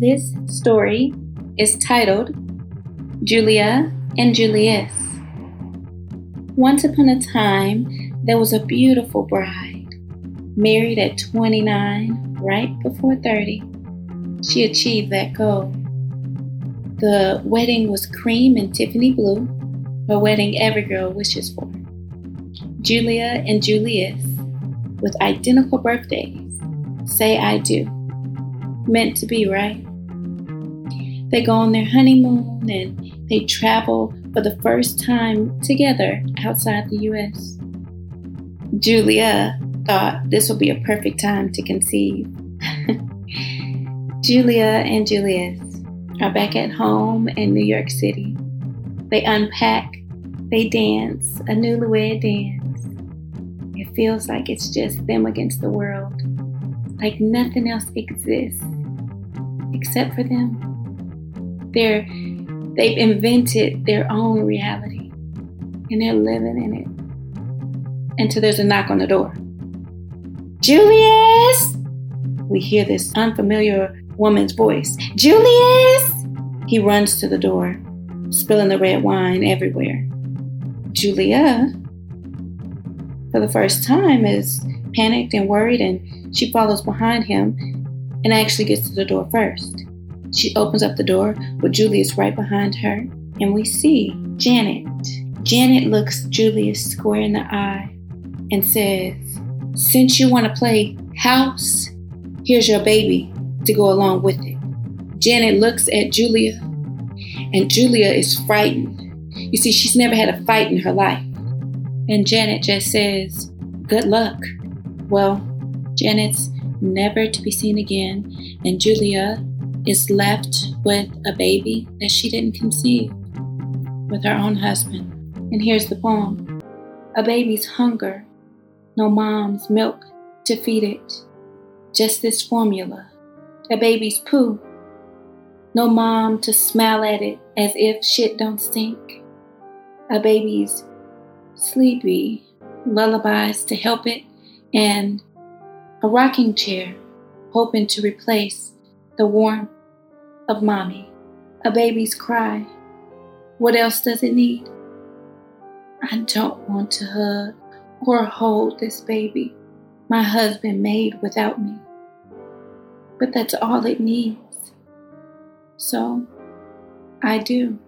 this story is titled Julia and Julius. Once upon a time, there was a beautiful bride, married at 29, right before 30. She achieved that goal. The wedding was cream and Tiffany blue, a wedding every girl wishes for. Julia and Julius, with identical birthdays, say I do. Meant to be, right? They go on their honeymoon and they travel for the first time together outside the US. Julia thought this would be a perfect time to conceive. Julia and Julius are back at home in New York City. They unpack, they dance, a newlywed dance. It feels like it's just them against the world, like nothing else exists except for them. They're they've invented their own reality and they're living in it. Until there's a knock on the door. Julius! We hear this unfamiliar woman's voice. Julius! He runs to the door, spilling the red wine everywhere. Julia, for the first time, is panicked and worried, and she follows behind him and actually gets to the door first. She opens up the door with Julius right behind her, and we see Janet. Janet looks Julius square in the eye and says, Since you want to play house, here's your baby to go along with it. Janet looks at Julia, and Julia is frightened. You see, she's never had a fight in her life. And Janet just says, Good luck. Well, Janet's never to be seen again, and Julia is left with a baby that she didn't conceive with her own husband. And here's the poem A baby's hunger, no mom's milk to feed it, just this formula. A baby's poo, no mom to smile at it as if shit don't stink. A baby's sleepy lullabies to help it, and a rocking chair hoping to replace the warmth of mommy. A baby's cry. What else does it need? I don't want to hug or hold this baby my husband made without me. But that's all it needs. So I do.